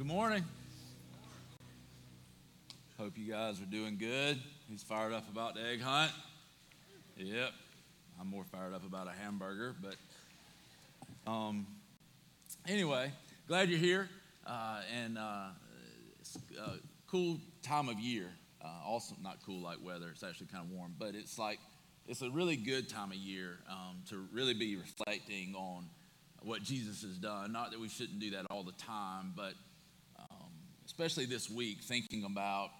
Good morning. Hope you guys are doing good. He's fired up about the egg hunt? Yep. I'm more fired up about a hamburger, but um, anyway, glad you're here. Uh, and uh, it's a cool time of year. Uh, also, not cool like weather. It's actually kind of warm, but it's like it's a really good time of year um, to really be reflecting on what Jesus has done. Not that we shouldn't do that all the time, but especially this week, thinking about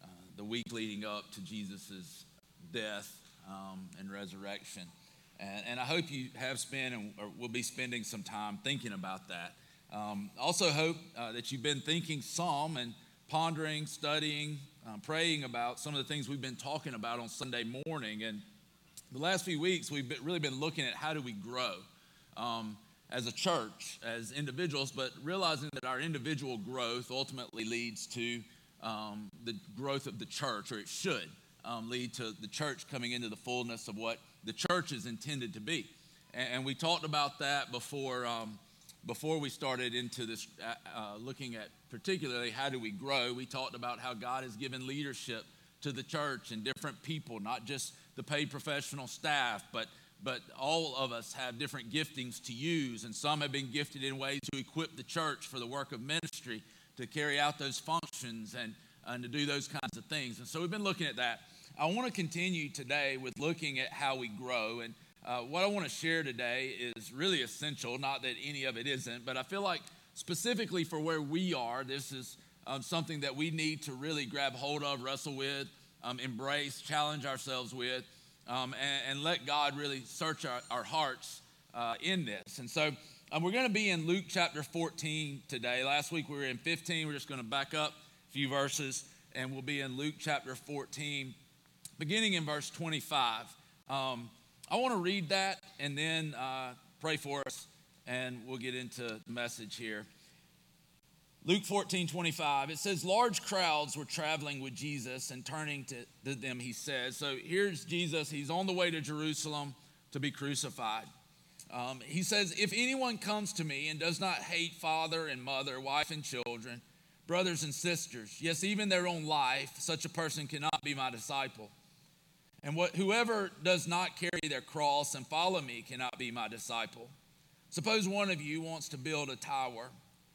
uh, the week leading up to Jesus' death um, and resurrection. And, and, I hope you have spent and will be spending some time thinking about that. Um, also, hope uh, that you've been thinking some and pondering, studying, um, praying about some of the things we've been talking about on Sunday morning. And the last few weeks, we've been, really been looking at how do we grow. Um, as a church, as individuals, but realizing that our individual growth ultimately leads to um, the growth of the church, or it should um, lead to the church coming into the fullness of what the church is intended to be. And, and we talked about that before, um, before we started into this, uh, uh, looking at particularly how do we grow. We talked about how God has given leadership to the church and different people, not just the paid professional staff, but but all of us have different giftings to use, and some have been gifted in ways to equip the church for the work of ministry, to carry out those functions and, and to do those kinds of things. And so we've been looking at that. I want to continue today with looking at how we grow. And uh, what I want to share today is really essential, not that any of it isn't, but I feel like specifically for where we are, this is um, something that we need to really grab hold of, wrestle with, um, embrace, challenge ourselves with um, and, and, let God really search our, our hearts uh, in this. And so um, we're going to be in Luke chapter 14 today. Last week we were in 15. We're just going to back up a few verses and we'll be in Luke chapter 14, beginning in verse 25. Um, I want to read that and then uh, pray for us, and we'll get into the message here. Luke 14, 25, it says, Large crowds were traveling with Jesus, and turning to, to them, he says, So here's Jesus. He's on the way to Jerusalem to be crucified. Um, he says, If anyone comes to me and does not hate father and mother, wife and children, brothers and sisters, yes, even their own life, such a person cannot be my disciple. And what, whoever does not carry their cross and follow me cannot be my disciple. Suppose one of you wants to build a tower.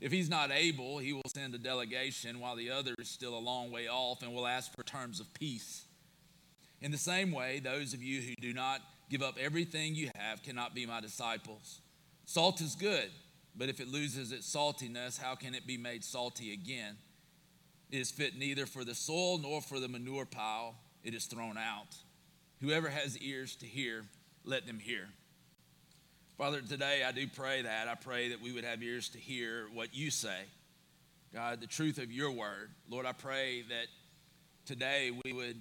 If he's not able, he will send a delegation while the other is still a long way off and will ask for terms of peace. In the same way, those of you who do not give up everything you have cannot be my disciples. Salt is good, but if it loses its saltiness, how can it be made salty again? It is fit neither for the soil nor for the manure pile, it is thrown out. Whoever has ears to hear, let them hear. Father, today I do pray that. I pray that we would have ears to hear what you say. God, the truth of your word. Lord, I pray that today we would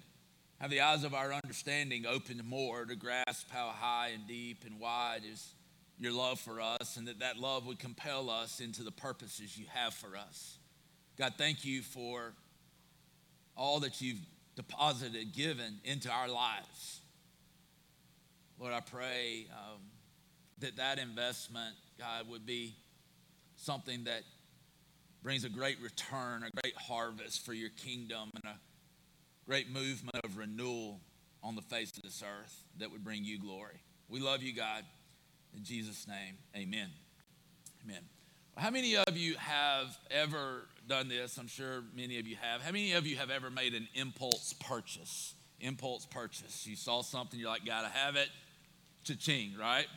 have the eyes of our understanding opened more to grasp how high and deep and wide is your love for us, and that that love would compel us into the purposes you have for us. God, thank you for all that you've deposited, given into our lives. Lord, I pray. Um, that that investment, God, would be something that brings a great return, a great harvest for your kingdom, and a great movement of renewal on the face of this earth that would bring you glory. We love you, God. In Jesus' name, amen. Amen. How many of you have ever done this? I'm sure many of you have. How many of you have ever made an impulse purchase? Impulse purchase. You saw something, you're like, gotta have it. Cha-ching, right?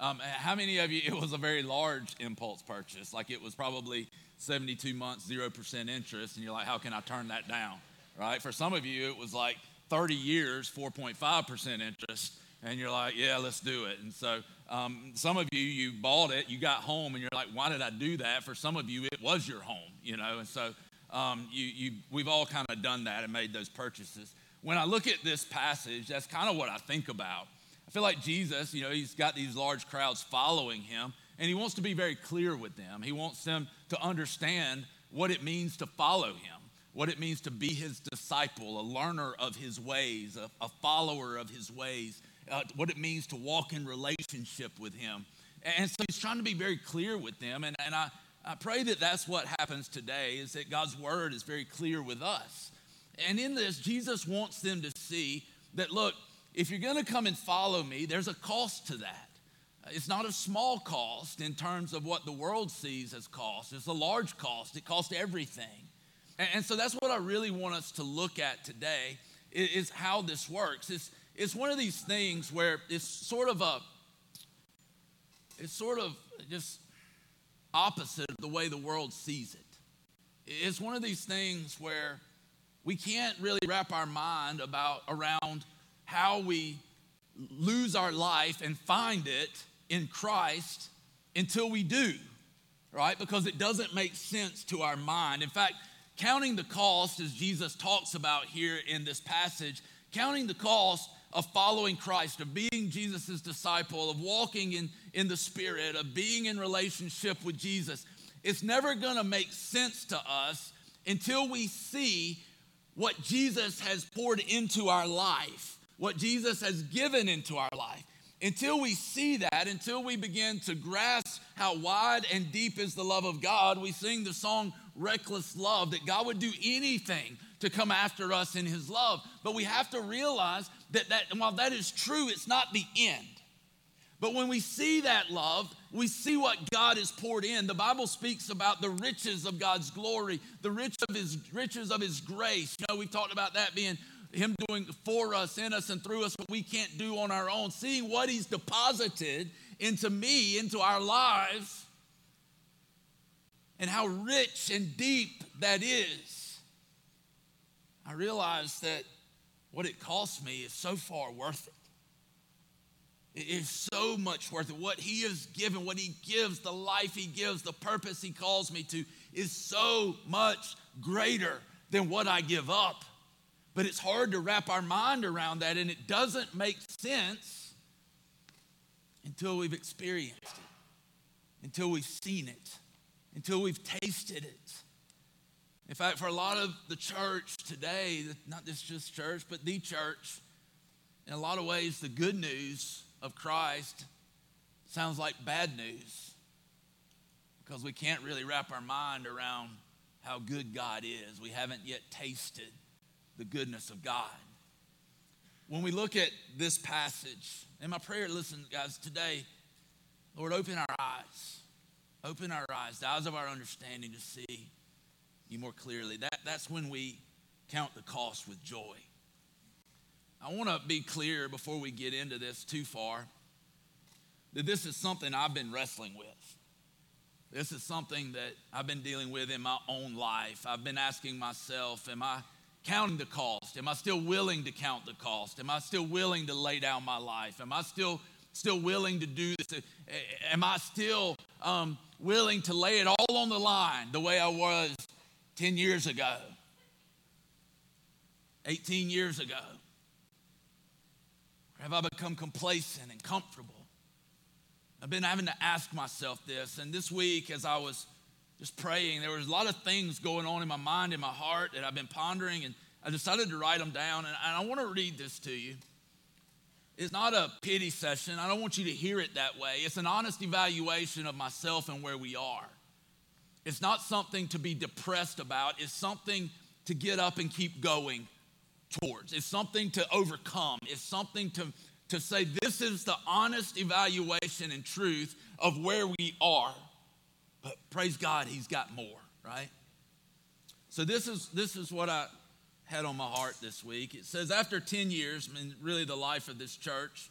Um, how many of you, it was a very large impulse purchase? Like it was probably 72 months, 0% interest, and you're like, how can I turn that down? Right? For some of you, it was like 30 years, 4.5% interest, and you're like, yeah, let's do it. And so um, some of you, you bought it, you got home, and you're like, why did I do that? For some of you, it was your home, you know? And so Um, you, you, we've all kind of done that and made those purchases. When I look at this passage, that's kind of what I think about. Feel like Jesus, you know, he's got these large crowds following him, and he wants to be very clear with them. He wants them to understand what it means to follow him, what it means to be his disciple, a learner of his ways, a, a follower of his ways, uh, what it means to walk in relationship with him. And so he's trying to be very clear with them. And, and I, I pray that that's what happens today, is that God's word is very clear with us. And in this, Jesus wants them to see that, look, if you're going to come and follow me, there's a cost to that. It's not a small cost in terms of what the world sees as cost. It's a large cost. It costs everything. And, so that's what I really want us to look at today is, how this works. It's, it's one of these things where it's sort of a, it's sort of just opposite of the way the world sees it. It's one of these things where we can't really wrap our mind about around how we lose our life and find it in Christ until we do, right? Because it doesn't make sense to our mind. In fact, counting the cost, as Jesus talks about here in this passage, counting the cost of following Christ, of being Jesus' disciple, of walking in, in the Spirit, of being in relationship with Jesus, it's never gonna make sense to us until we see what Jesus has poured into our life, what Jesus has given into our life. Until we see that, until we begin to grasp how wide and deep is the love of God, we sing the song Reckless Love, that God would do anything to come after us in His love. But we have to realize that, that while that is true, it's not the end. But when we see that love, we see what God has poured in. The Bible speaks about the riches of God's glory, the rich of his, riches of His grace. You know, we've talked about that being him doing for us, in us, and through us what we can't do on our own. Seeing what He's deposited into me, into our lives, and how rich and deep that is. I realize that what it costs me is so far worth it. It is so much worth it. What He has given, what He gives, the life He gives, the purpose He calls me to is so much greater than what I give up. But it's hard to wrap our mind around that, and it doesn't make sense until we've experienced it, until we've seen it, until we've tasted it. In fact, for a lot of the church today, not this just church, but the church, in a lot of ways, the good news of Christ sounds like bad news because we can't really wrap our mind around how good God is. We haven't yet tasted the goodness of God. When we look at this passage, and my prayer, listen, guys, today, Lord, open our eyes. Open our eyes, the eyes of our understanding to see you more clearly. That, that's when we count the cost with joy. I want to be clear before we get into this too far that this is something I've been wrestling with. This is something that I've been dealing with in my own life. I've been asking myself, am I counting the cost? Am I still willing to count the cost? Am I still willing to lay down my life? Am I still still willing to do this? Am I still um, willing to lay it all on the line the way I was 10 years ago, 18 years ago? Or have I become complacent and comfortable? I've been having to ask myself this, and this week as I was just praying. There was a lot of things going on in my mind, in my heart that I've been pondering, and I decided to write them down. And I want to read this to you. It's not a pity session. I don't want you to hear it that way. It's an honest evaluation of myself and where we are. It's not something to be depressed about, it's something to get up and keep going towards. It's something to overcome. It's something to, to say, this is the honest evaluation and truth of where we are. But praise God, he's got more, right? So this is this is what I had on my heart this week. It says after 10 years, I mean really the life of this church,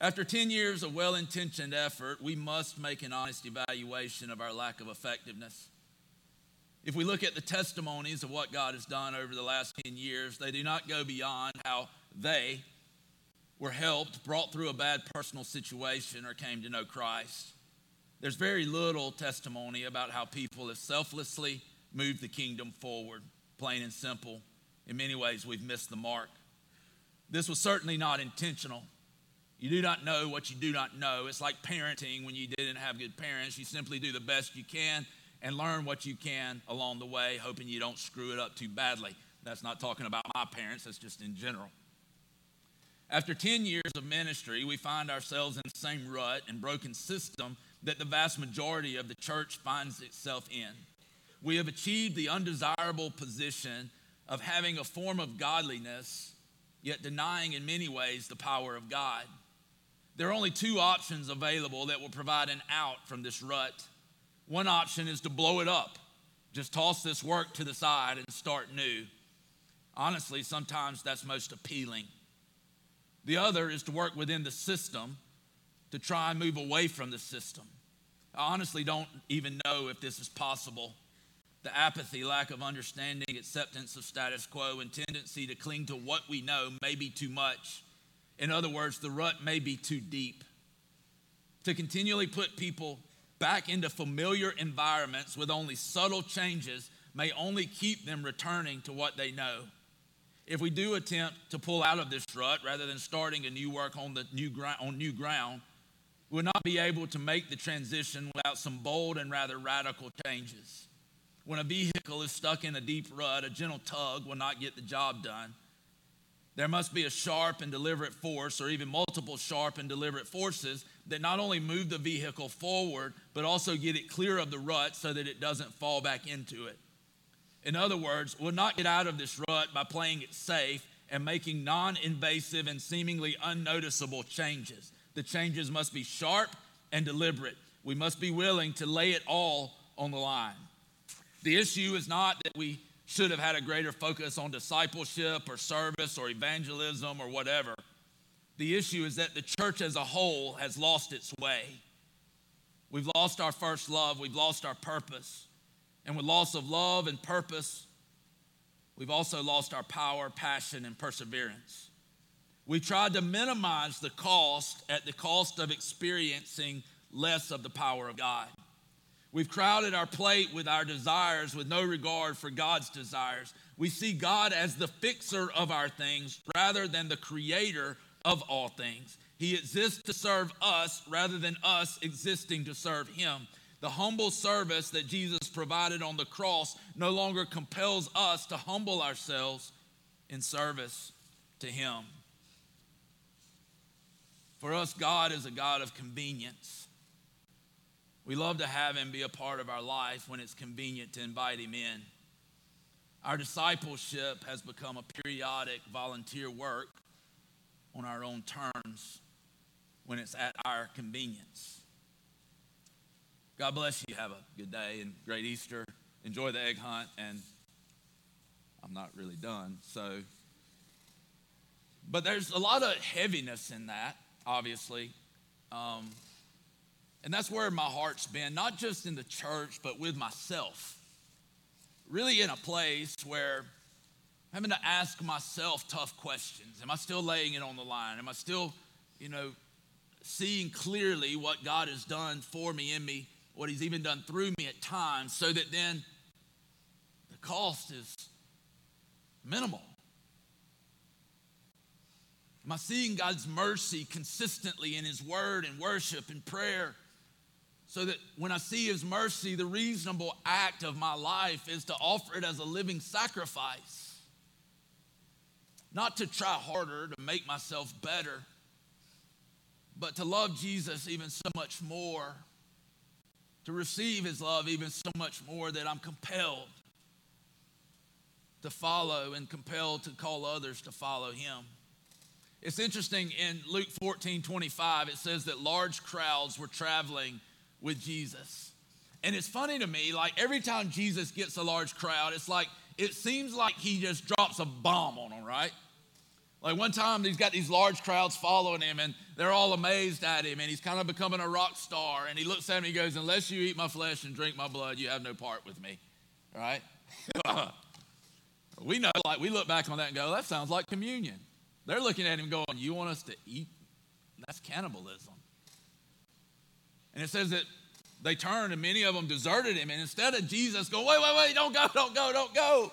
after 10 years of well-intentioned effort, we must make an honest evaluation of our lack of effectiveness. If we look at the testimonies of what God has done over the last 10 years, they do not go beyond how they were helped, brought through a bad personal situation, or came to know Christ. There's very little testimony about how people have selflessly moved the kingdom forward, plain and simple. In many ways, we've missed the mark. This was certainly not intentional. You do not know what you do not know. It's like parenting when you didn't have good parents. You simply do the best you can and learn what you can along the way, hoping you don't screw it up too badly. That's not talking about my parents, that's just in general. After 10 years of ministry, we find ourselves in the same rut and broken system that the vast majority of the church finds itself in. We have achieved the undesirable position of having a form of godliness, yet denying in many ways the power of God. There are only two options available that will provide an out from this rut. One option is to blow it up, just toss this work to the side and start new. Honestly, sometimes that's most appealing. The other is to work within the system to try and move away from the system. I honestly don't even know if this is possible. The apathy, lack of understanding, acceptance of status quo, and tendency to cling to what we know may be too much. In other words, the rut may be too deep. To continually put people back into familiar environments with only subtle changes may only keep them returning to what they know if we do attempt to pull out of this rut rather than starting a new work on the new ground on new ground, we'll not be able to make the transition without some bold and rather radical changes. When a vehicle is stuck in a deep rut, a gentle tug will not get the job done. There must be a sharp and deliberate force, or even multiple sharp and deliberate forces, that not only move the vehicle forward, but also get it clear of the rut so that it doesn't fall back into it. In other words, we'll not get out of this rut by playing it safe and making non invasive and seemingly unnoticeable changes. The changes must be sharp and deliberate. We must be willing to lay it all on the line. The issue is not that we should have had a greater focus on discipleship or service or evangelism or whatever. The issue is that the church as a whole has lost its way. We've lost our first love, we've lost our purpose. And with loss of love and purpose, we've also lost our power, passion, and perseverance. We tried to minimize the cost at the cost of experiencing less of the power of God. We've crowded our plate with our desires with no regard for God's desires. We see God as the fixer of our things rather than the creator of all things. He exists to serve us rather than us existing to serve him. The humble service that Jesus provided on the cross no longer compels us to humble ourselves in service to Him. For us, God is a God of convenience. We love to have Him be a part of our life when it's convenient to invite Him in. Our discipleship has become a periodic volunteer work on our own terms when it's at our convenience. God bless you. Have a good day and great Easter. Enjoy the egg hunt. And I'm not really done. So, but there's a lot of heaviness in that, obviously. Um, and that's where my heart's been, not just in the church, but with myself. Really in a place where I'm having to ask myself tough questions. Am I still laying it on the line? Am I still, you know, seeing clearly what God has done for me in me? what he's even done through me at times, so that then the cost is minimal. Am I seeing God's mercy consistently in his word and worship and prayer? So that when I see his mercy, the reasonable act of my life is to offer it as a living sacrifice. Not to try harder to make myself better, but to love Jesus even so much more to receive his love even so much more that I'm compelled to follow and compelled to call others to follow him. It's interesting in Luke 14 25, it says that large crowds were traveling with Jesus. And it's funny to me, like every time Jesus gets a large crowd, it's like, it seems like he just drops a bomb on them, right? Like one time, he's got these large crowds following him, and they're all amazed at him, and he's kind of becoming a rock star. And he looks at him, and he goes, Unless you eat my flesh and drink my blood, you have no part with me. Right? we know, like, we look back on that and go, That sounds like communion. They're looking at him going, You want us to eat? That's cannibalism. And it says that they turned and many of them deserted him. And instead of Jesus going, wait, wait, wait, don't go, don't go, don't go,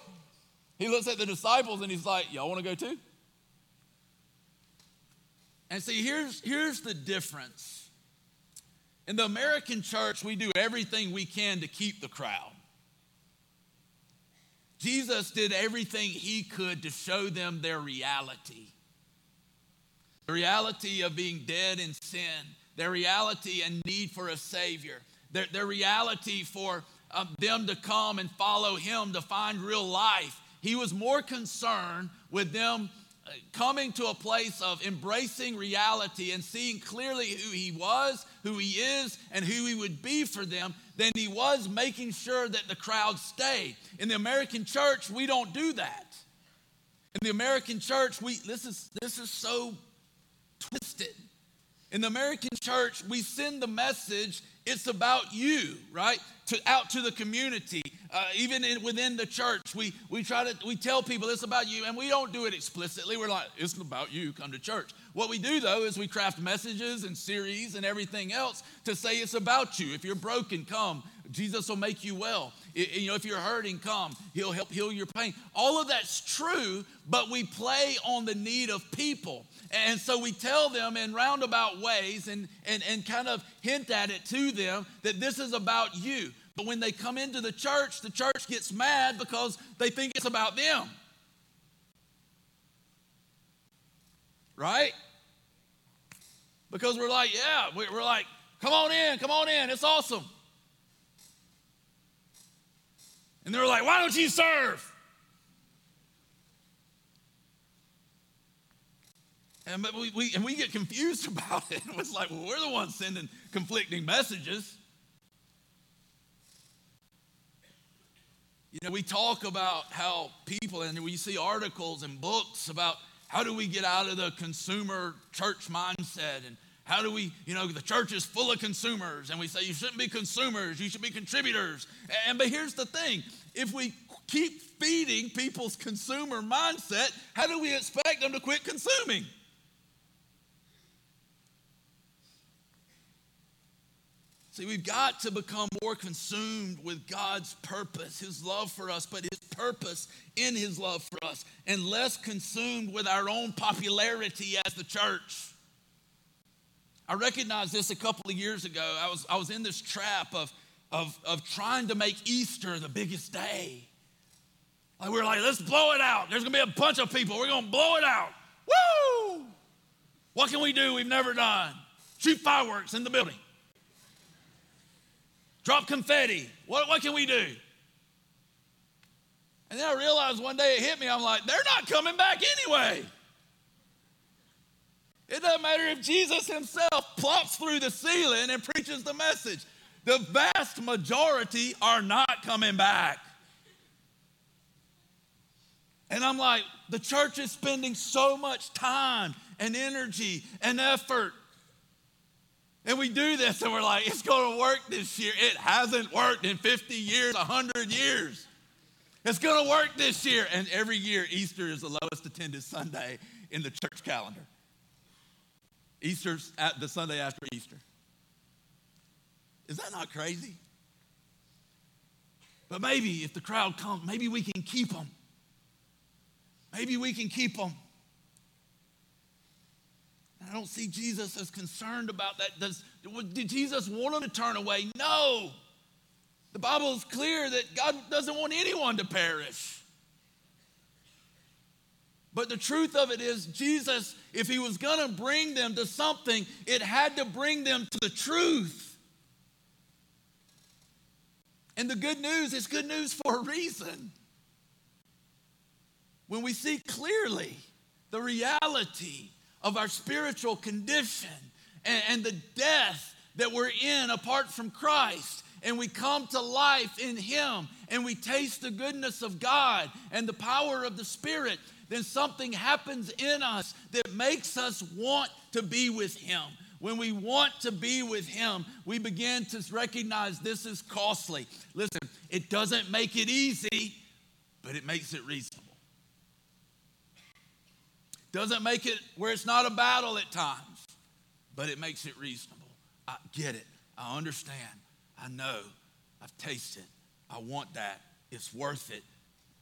he looks at the disciples and he's like, y'all want to go too? And see, here's, here's the difference. In the American church, we do everything we can to keep the crowd. Jesus did everything he could to show them their reality the reality of being dead in sin, their reality and need for a Savior, their, their reality for um, them to come and follow Him to find real life. He was more concerned with them uh, coming to a place of embracing reality and seeing clearly who he was, who he is, and who he would be for them than he was making sure that the crowd stayed. In the American church, we don't do that. In the American church, we this is this is so twisted. In the American church, we send the message it's about you, right? To out to the community, uh, even in, within the church, we we try to we tell people it's about you, and we don't do it explicitly. We're like it's about you. Come to church. What we do though is we craft messages and series and everything else to say it's about you. If you're broken, come. Jesus will make you well. It, you know, if you're hurting, come. He'll help heal your pain. All of that's true, but we play on the need of people. And so we tell them in roundabout ways and, and, and kind of hint at it to them that this is about you. But when they come into the church, the church gets mad because they think it's about them. Right? Because we're like, yeah, we're like, come on in, come on in, it's awesome. And they're like, why don't you serve? And we, we, and we get confused about it. It's like, well, we're the ones sending conflicting messages. You know, we talk about how people, and we see articles and books about how do we get out of the consumer church mindset and how do we, you know, the church is full of consumers, and we say you shouldn't be consumers, you should be contributors. And but here's the thing if we keep feeding people's consumer mindset, how do we expect them to quit consuming? See, we've got to become more consumed with God's purpose, His love for us, but His purpose in His love for us, and less consumed with our own popularity as the church. I recognized this a couple of years ago. I was, I was in this trap of, of, of trying to make Easter the biggest day. Like we were like, let's blow it out. There's gonna be a bunch of people. We're gonna blow it out. Woo! What can we do we've never done? Shoot fireworks in the building drop confetti. What, what can we do? And then I realized one day it hit me. I'm like, they're not coming back anyway. It doesn't matter if Jesus himself plops through the ceiling and preaches the message. The vast majority are not coming back. And I'm like, the church is spending so much time and energy and effort and we do this and we're like, it's going to work this year. It hasn't worked in 50 years, 100 years. It's going to work this year. And every year, Easter is the lowest attended Sunday in the church calendar. Easter's at the Sunday after Easter. Is that not crazy? But maybe if the crowd comes, maybe we can keep them. Maybe we can keep them. I don't see Jesus as concerned about that. Does, did Jesus want them to turn away? No. The Bible is clear that God doesn't want anyone to perish. But the truth of it is, Jesus, if he was going to bring them to something, it had to bring them to the truth. And the good news is good news for a reason. When we see clearly the reality of our spiritual condition and, and the death that we're in apart from Christ. And we come to life in Him and we taste the goodness of God and the power of the Spirit, then something happens in us that makes us want to be with Him. When we want to be with Him, we begin to recognize this is costly. Listen, it doesn't make it easy, but it makes it reasonable. Doesn't make it where it's not a battle at times, but it makes it reasonable. I get it. I understand. I, know. I've tasted. I want that. It's worth it.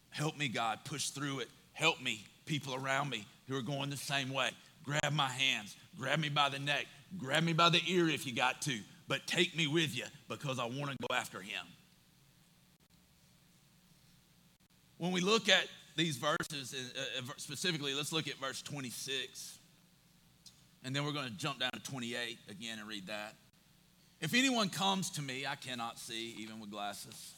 Help me, God, push through it. Help me, people around me who are going the same way. Grab my hands, grab me by the neck, grab me by the ear if you got to, but take me with you because I want to go after him. When we look at these verses, uh, uh, specifically, let's look at verse 26. And then we're going to jump down to 28 again and read that. If anyone comes to me, I cannot see even with glasses.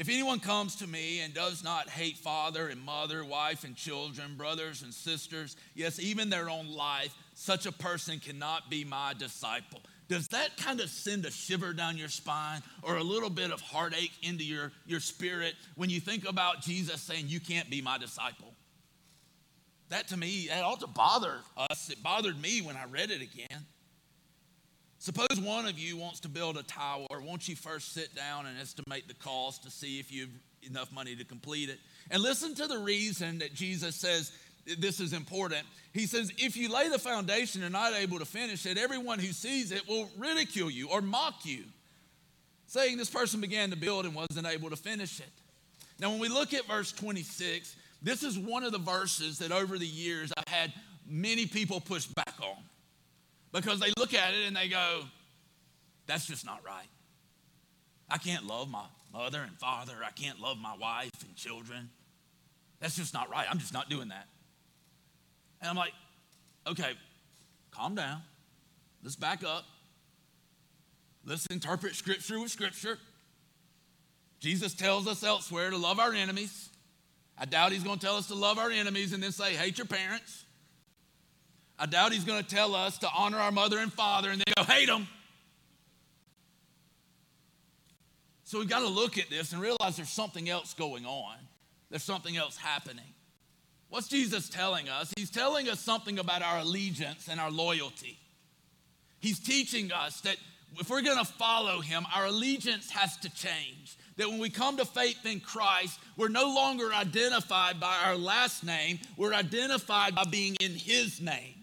If anyone comes to me and does not hate father and mother, wife and children, brothers and sisters, yes, even their own life, such a person cannot be my disciple. Does that kind of send a shiver down your spine or a little bit of heartache into your, your spirit when you think about Jesus saying, You can't be my disciple? That to me, that ought to bother us. It bothered me when I read it again. Suppose one of you wants to build a tower. Won't you first sit down and estimate the cost to see if you have enough money to complete it? And listen to the reason that Jesus says this is important. He says, If you lay the foundation and not able to finish it, everyone who sees it will ridicule you or mock you, saying this person began to build and wasn't able to finish it. Now, when we look at verse 26, this is one of the verses that over the years I've had many people push back on because they look at it and they go, that's just not right. I can't love my mother and father. I can't love my wife and children. That's just not right. I'm just not doing that. And I'm like, okay, calm down. Let's back up. Let's interpret Scripture with Scripture. Jesus tells us elsewhere to love our enemies. I doubt he's going to tell us to love our enemies and then say, hate your parents. I doubt he's going to tell us to honor our mother and father and then go hate them. So we've got to look at this and realize there's something else going on. There's something else happening. What's Jesus telling us? He's telling us something about our allegiance and our loyalty. He's teaching us that if we're going to follow him, our allegiance has to change. That when we come to faith in Christ, we're no longer identified by our last name, we're identified by being in his name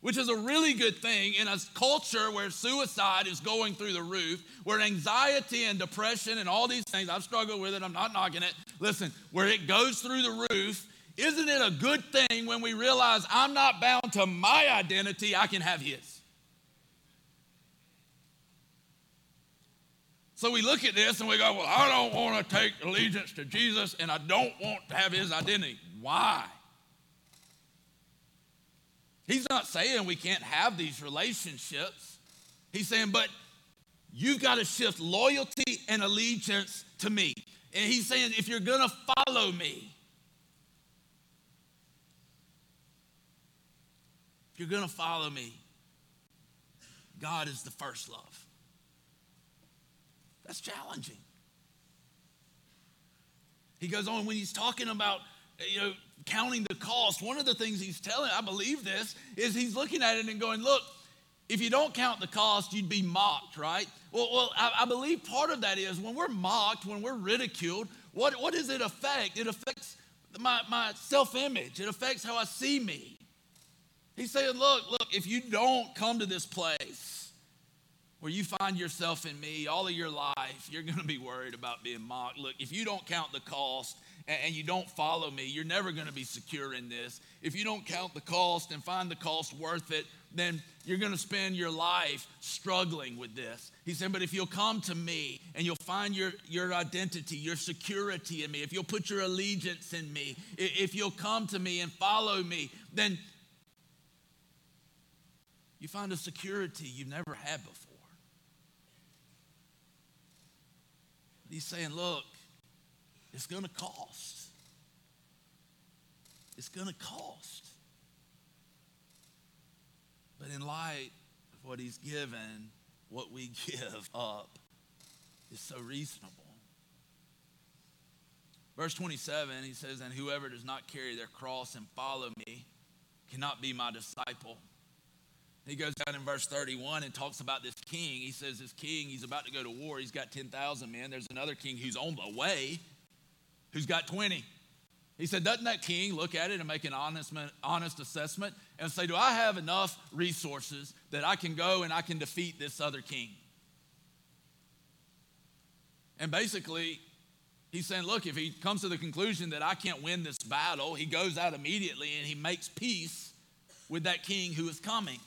which is a really good thing in a culture where suicide is going through the roof, where anxiety and depression and all these things, I've struggled with it, I'm not knocking it. Listen, where it goes through the roof, isn't it a good thing when we realize I'm not bound to my identity, I can have his? So we look at this and we go, Well, I don't want to take allegiance to Jesus and I don't want to have his identity. Why? He's not saying we can't have these relationships. He's saying, but you've got to shift loyalty and allegiance to me. And he's saying, if you're going to follow me, if you're going to follow me, God is the first love. That's challenging. He goes on when he's talking about, you know, counting the cost, one of the things he's telling, I believe this, is he's looking at it and going, look, if you don't count the cost, you'd be mocked, right? Well, well I, I believe part of that is when we're mocked, when we're ridiculed, what, what does it affect? It affects my, my self image, it affects how I see me. He's saying, look, look, if you don't come to this place where you find yourself in me all of your life, you're going to be worried about being mocked. Look, if you don't count the cost, and you don't follow me, you're never going to be secure in this. If you don't count the cost and find the cost worth it, then you're going to spend your life struggling with this. He said, But if you'll come to me and you'll find your, your identity, your security in me, if you'll put your allegiance in me, if you'll come to me and follow me, then you find a security you've never had before. He's saying, Look, it's going to cost. It's going to cost. But in light of what he's given, what we give up is so reasonable. Verse 27, he says, And whoever does not carry their cross and follow me cannot be my disciple. He goes down in verse 31 and talks about this king. He says, This king, he's about to go to war. He's got 10,000 men. There's another king who's on the way who's got 20. He said, Doesn't that king look at it and make an honest, honest assessment and say, Do I have enough resources that I can go and I can defeat this other king? And basically, he's saying, look, if he comes to the conclusion that I can't win this battle, he goes out immediately and he makes peace with that king who is coming.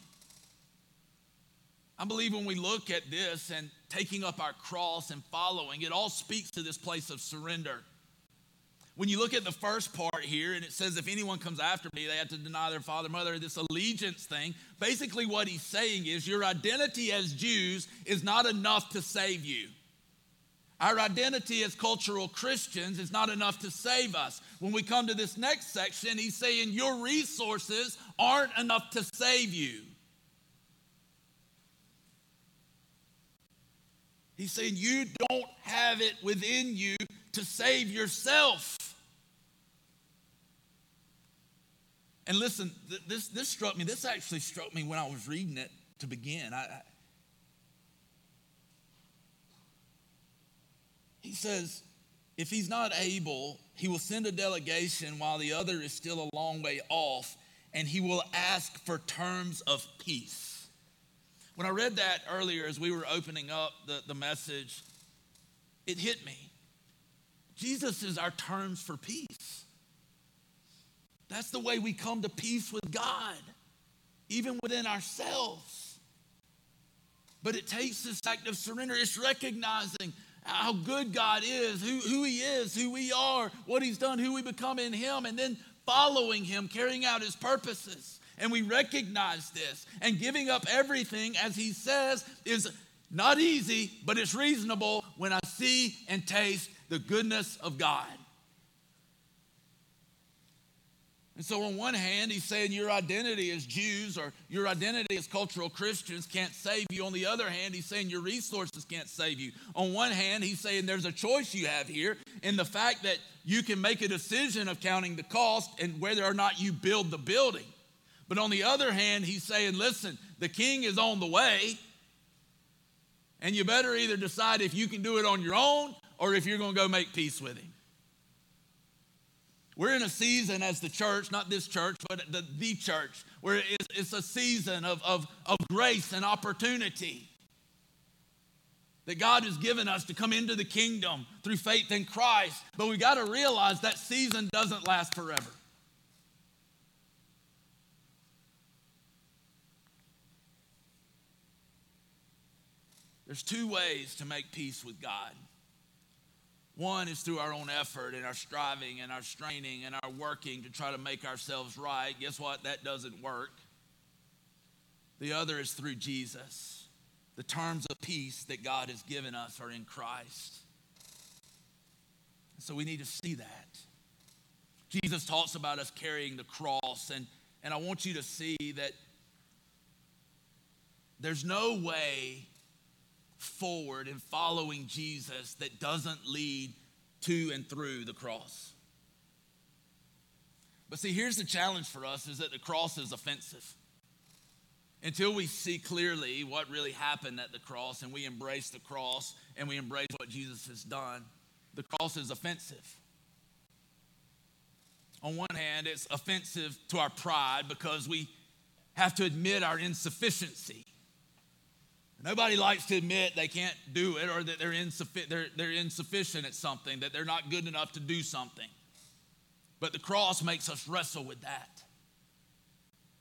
I believe when we look at this and taking up our cross and following, it all speaks to this place of surrender. When you look at the first part here, and it says, if anyone comes after me, they have to deny their father, mother, this allegiance thing. Basically, what he's saying is your identity as Jews is not enough to save you. Our identity as cultural Christians is not enough to save us. When we come to this next section, he's saying your resources aren't enough to save you. He's saying you don't have it within you to save yourself. And listen, this, this struck me. This actually struck me when I was reading it to begin. I, I, he says, if he's not able, he will send a delegation while the other is still a long way off, and he will ask for terms of peace. When I read that earlier as we were opening up the, the message, it hit me. Jesus is our terms for peace. That's the way we come to peace with God, even within ourselves. But it takes this act of surrender. It's recognizing how good God is, who, who He is, who we are, what He's done, who we become in Him, and then following Him, carrying out His purposes. And we recognize this. And giving up everything, as He says, is not easy, but it's reasonable when I see and taste the goodness of God. And so, on one hand, he's saying your identity as Jews or your identity as cultural Christians can't save you. On the other hand, he's saying your resources can't save you. On one hand, he's saying there's a choice you have here in the fact that you can make a decision of counting the cost and whether or not you build the building. But on the other hand, he's saying, listen, the king is on the way, and you better either decide if you can do it on your own or if you're going to go make peace with him. We're in a season as the church, not this church, but the, the church, where it's, it's a season of, of, of grace and opportunity that God has given us to come into the kingdom through faith in Christ. But we got to realize that season doesn't last forever. There's two ways to make peace with God. One is through our own effort and our striving and our straining and our working to try to make ourselves right. Guess what? That doesn't work. The other is through Jesus. The terms of peace that God has given us are in Christ. So we need to see that. Jesus talks about us carrying the cross, and, and I want you to see that there's no way forward in following Jesus that doesn't lead to and through the cross. But see, here's the challenge for us is that the cross is offensive. Until we see clearly what really happened at the cross and we embrace the cross and we embrace what Jesus has done, the cross is offensive. On one hand, it's offensive to our pride because we have to admit our insufficiency. Nobody likes to admit they can't do it or that they're, insuffi- they're, they're insufficient at something, that they're not good enough to do something. But the cross makes us wrestle with that.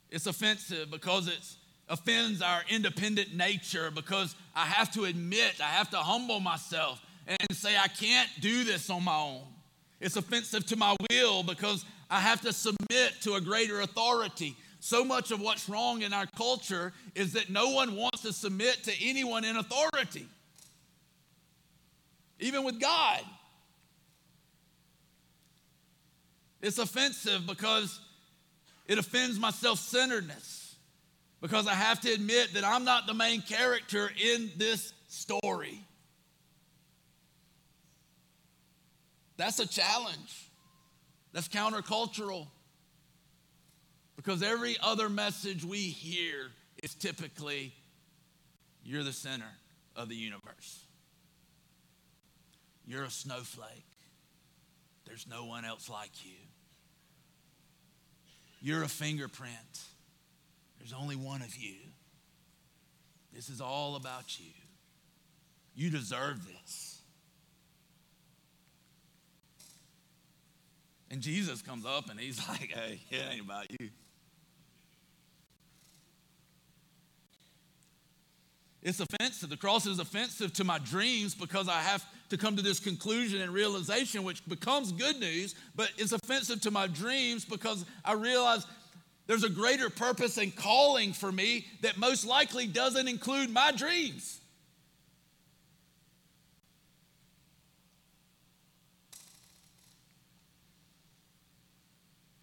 It's offensive because it offends our independent nature, because I have to admit, I have to humble myself and say, I can't do this on my own. It's offensive to my will because I have to submit to a greater authority. So much of what's wrong in our culture is that no one wants to submit to anyone in authority, even with God. It's offensive because it offends my self centeredness, because I have to admit that I'm not the main character in this story. That's a challenge. That's countercultural. Because every other message we hear is typically, you're the center of the universe. You're a snowflake. There's no one else like you. You're a fingerprint. There's only one of you. This is all about you. You deserve this. And Jesus comes up and he's like, hey, it ain't about you. It's offensive. The cross is offensive to my dreams because I have to come to this conclusion and realization, which becomes good news, but it's offensive to my dreams because I realize there's a greater purpose and calling for me that most likely doesn't include my dreams.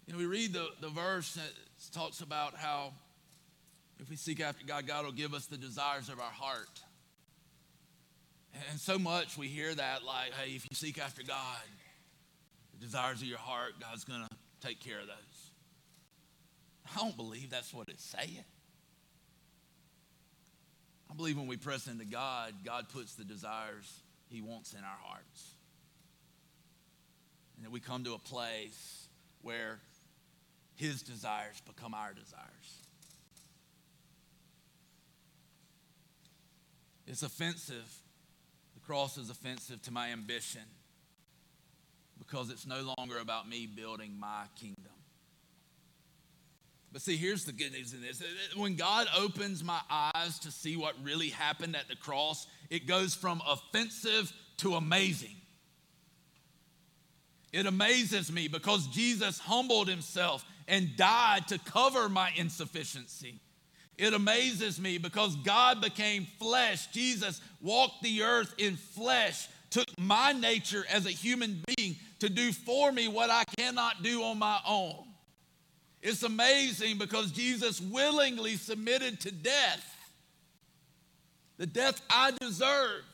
You know, we read the, the verse that talks about how if we seek after God, God will give us the desires of our heart. And so much we hear that, like, hey, if you seek after God, the desires of your heart, God's going to take care of those. I don't believe that's what it's saying. I believe when we press into God, God puts the desires He wants in our hearts. And that we come to a place where His desires become our desires. It's offensive. The cross is offensive to my ambition because it's no longer about me building my kingdom. But see, here's the good news in this. When God opens my eyes to see what really happened at the cross, it goes from offensive to amazing. It amazes me because Jesus humbled himself and died to cover my insufficiency. It amazes me because God became flesh. Jesus walked the earth in flesh, took my nature as a human being to do for me what I cannot do on my own. It's amazing because Jesus willingly submitted to death, the death I deserved.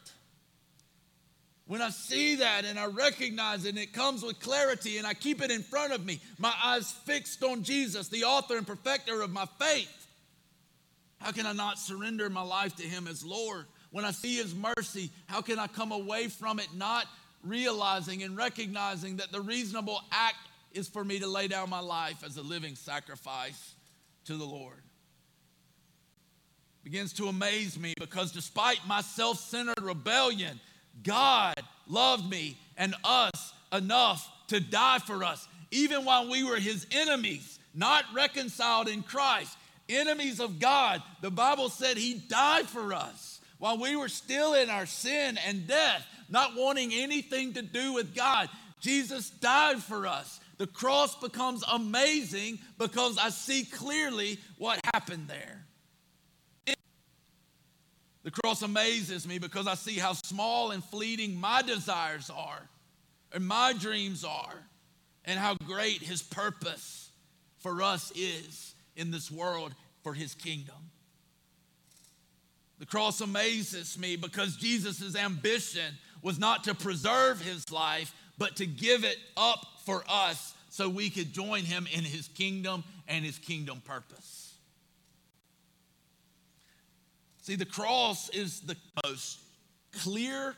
When I see that and I recognize it and it comes with clarity and I keep it in front of me, my eyes fixed on Jesus, the author and perfecter of my faith, how can I not surrender my life to Him as Lord? When I see His mercy, how can I come away from it not realizing and recognizing that the reasonable act is for me to lay down my life as a living sacrifice to the Lord? Begins to amaze me because despite my self centered rebellion, God loved me and us enough to die for us, even while we were His enemies, not reconciled in Christ enemies of God. The Bible said He died for us while we were still in our sin and death, not wanting anything to do with God. Jesus died for us. The cross becomes amazing because I see clearly what happened there. The cross amazes me because I see how small and fleeting my desires are and my dreams are, and how great His purpose for us is in this world for his kingdom. The cross amazes me because Jesus' ambition was not to preserve his life, but to give it up for us so we could join him in his kingdom and his kingdom purpose. See, the cross is the most clear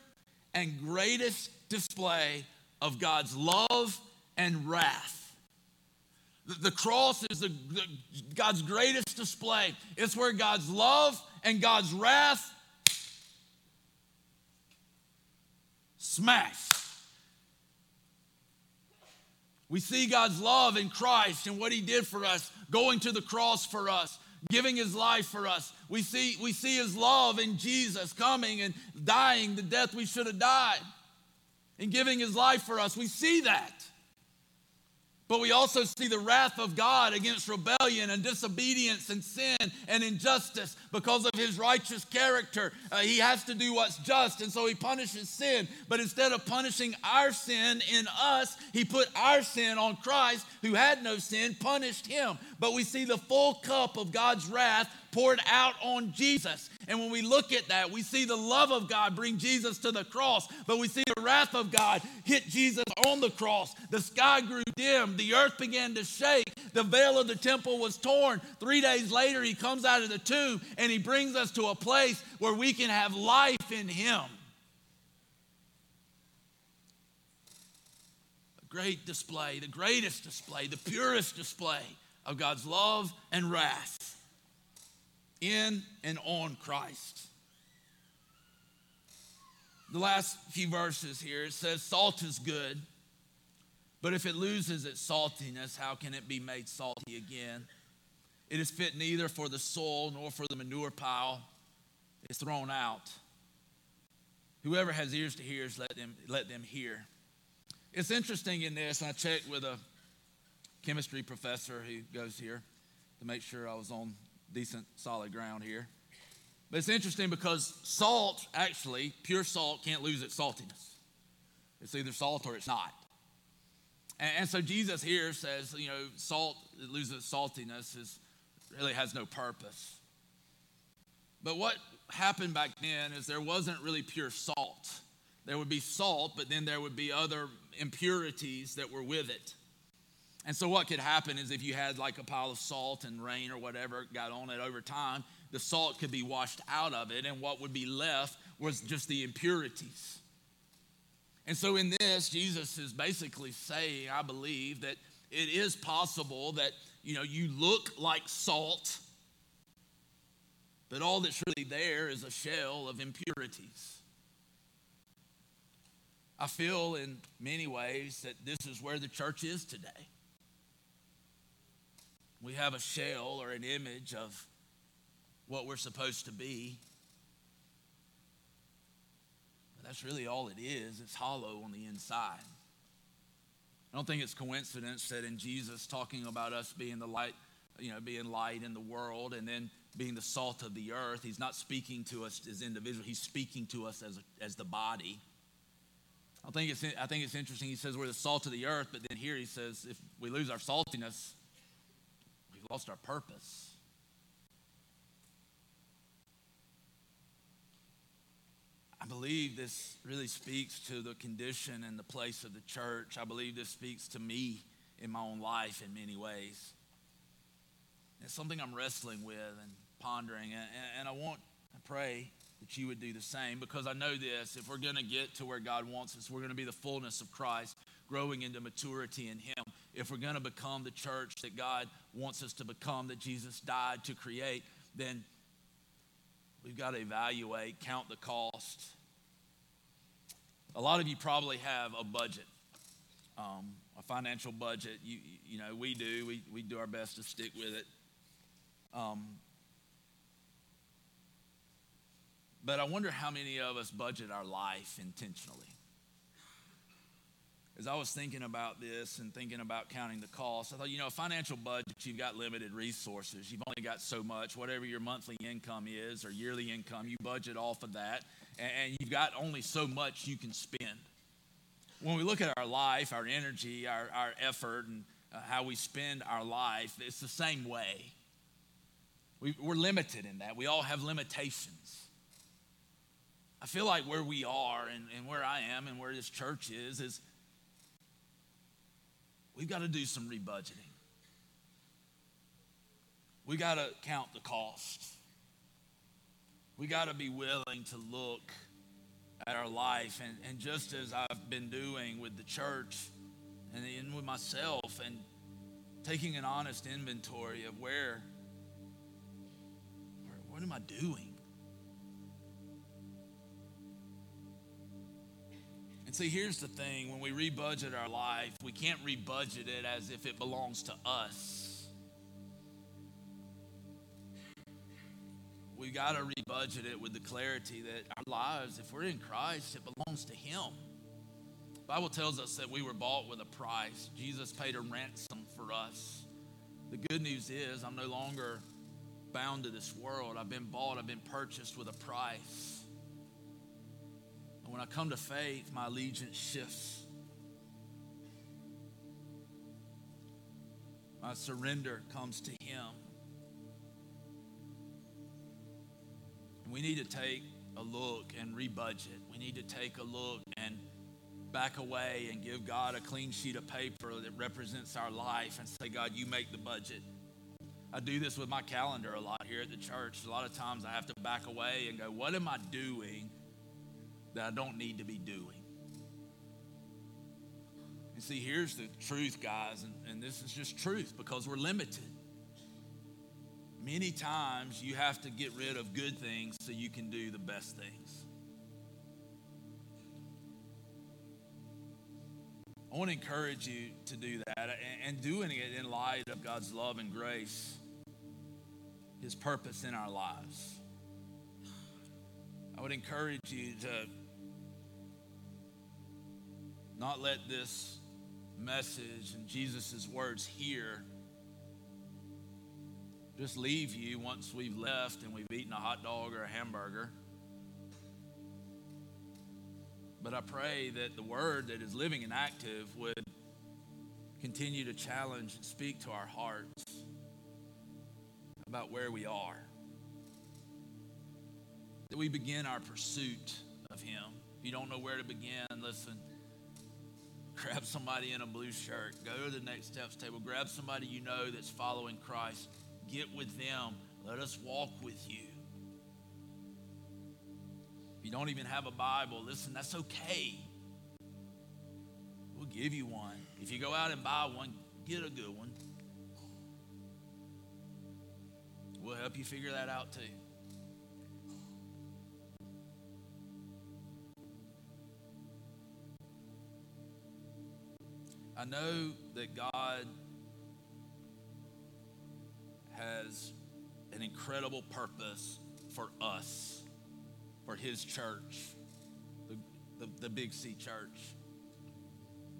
and greatest display of God's love and wrath the cross is the, the, God's greatest display. It's where God's love and God's wrath smash. We see God's love in Christ and what he did for us, going to the cross for us, giving his life for us. We see, we see his love in Jesus coming and dying the death we should have died and giving his life for us. We see that. But we also see the wrath of God against rebellion and disobedience and sin and injustice because of his righteous character. Uh, he has to do what's just, and so he punishes sin. But instead of punishing our sin in us, he put our sin on Christ, who had no sin, punished him. But we see the full cup of God's wrath poured out on Jesus. And when we look at that, we see the love of God bring Jesus to the cross, but we see the wrath of God hit Jesus on the cross. The sky grew dim, the earth began to shake, the veil of the temple was torn. Three days later, he comes out of the tomb and he brings us to a place where we can have life in him. A great display, the greatest display, the purest display of God's love and wrath in and on Christ. The last few verses here it says, Salt is good, But if it loses its saltiness, how can it be made salty again? It is fit neither for the soil nor for the manure pile. It's thrown out. Whoever has ears to hear, let them, let them hear. It's interesting in this, I checked with a chemistry professor who goes here to make sure I was on decent, solid ground here. But it's interesting because salt, actually, pure salt can't lose its saltiness. It's either salt or it's not. And, and so Jesus here says, you know, salt it loses saltiness is really has no purpose. But what happened back then is there wasn't really pure salt. There would be salt, but then there would be other impurities that were with it. And so, what could happen is if you had like a pile of salt and rain or whatever got on it over time, the salt could be washed out of it, and what would be left was just the impurities. And so, in this, Jesus is basically saying, I believe, that it is possible that you know you look like salt, but all that's really there is a shell of impurities. I feel in many ways that this is where the church is today. Have a shell or an image of what we're supposed to be. But that's really all it is. It's hollow on the inside. I don't think it's coincidence that in Jesus talking about us being the light, you know, being light in the world and then being the salt of the earth, he's not speaking to us as individuals, he's speaking to us as, as the body. I think, it's, I think it's interesting. He says we're the salt of the earth, but then here he says if we lose our saltiness, lost our purpose. I believe this really speaks to the condition and the place of the church. I believe this speaks to me in my own life in many ways. It's something I'm wrestling with and pondering, and, I want, I pray that you would do the same because I know this if we're going to get to where God wants us, we're going to be the fullness of Christ, growing into maturity in Him. If we're going to become the church that God wants us to become, that Jesus died to create, then We've got to evaluate, count the cost. A lot of you probably have a budget, um, a financial budget. You, you know, we do. We, we do our best to stick with it. Um, but I wonder how many of us budget our life intentionally as I was thinking about this and thinking about counting the cost, I thought, you know, financial budget, you've got limited resources. You've only got so much. Whatever your monthly income is or yearly income, you budget off of that, and you've got only so much you can spend. When we look at our life, our energy, our, our effort, and uh, how we spend our life, it's the same way. We, we're limited in that. We all have limitations. I feel like where we are and, and where I am and where this church is, is we've got to do some rebudgeting. We got to count the cost. We got to be willing to look at our life. And, and just as I've been doing with the church and with myself, and taking an honest inventory of where, where what am I doing? And see, here's the thing when we rebudget our life, we can't rebudget it as if it belongs to us. We've got to rebudget it with the clarity that our lives, if we're in Christ, it belongs to Him. The Bible tells us that we were bought with a price. Jesus paid a ransom for us. The good news is, I'm no longer bound to this world. I've been bought, I've been purchased with a price. And when I come to faith, my allegiance shifts. My surrender comes to Him. We need to take a look and rebudget. We need to take a look and back away and give God a clean sheet of paper that represents our life and say, God, you make the budget. I do this with my calendar a lot here at the church. A lot of times I have to back away and go, what am I doing that I don't need to be doing. And see, here's the truth, guys, and, and this is just truth because we're limited. Many times you have to get rid of good things so you can do the best things. I want to encourage you to do that and doing it in light of God's love and grace, His purpose in our lives. I would encourage you to not let this message and Jesus' words here just leave you once we've left and we've eaten a hot dog or a hamburger. But I pray that the word that is living and active would continue to challenge and speak to our hearts about where we are. That we begin our pursuit of Him. If you don't know where to begin, listen. Grab somebody in a blue shirt. Go to the next steps table. Grab somebody you know that's following Christ. Get with them. Let us walk with you. If you don't even have a Bible, listen, that's okay. We'll give you one. If you go out and buy one, get a good one. We'll help you figure that out too. I know that God has an incredible purpose for us, for His church, the, the, the Big C church.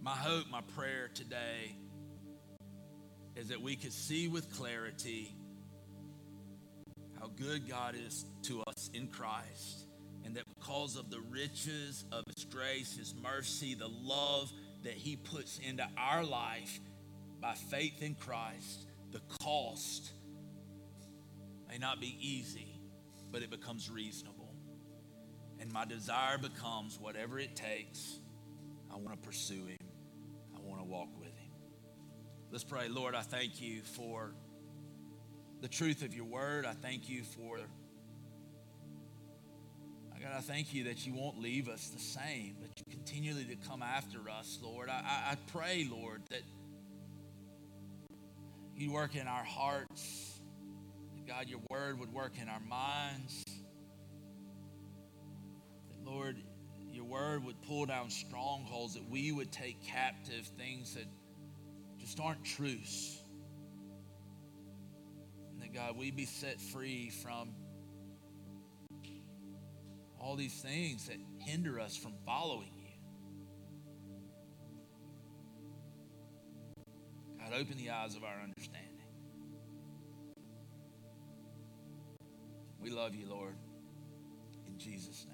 My hope, my prayer today is that we could see with clarity how good God is to us in Christ, and that because of the riches of His grace, His mercy, the love that He puts into our life by faith in Christ, the cost may not be easy, but it becomes reasonable. And my desire becomes whatever it takes, I want to pursue Him, I want to walk with Him. Let's pray. Lord, I thank you for the truth of your word. I thank you for God, I thank you that you won't leave us the same, but you continually to come after us, Lord. I, I, I pray, Lord, that you work in our hearts. That God, your word would work in our minds. That, Lord, your word would pull down strongholds, that we would take captive things that just aren't truths. And that, God, we be set free from all these things that hinder us from following you. God, open the eyes of our understanding. We love you, Lord. In Jesus' name.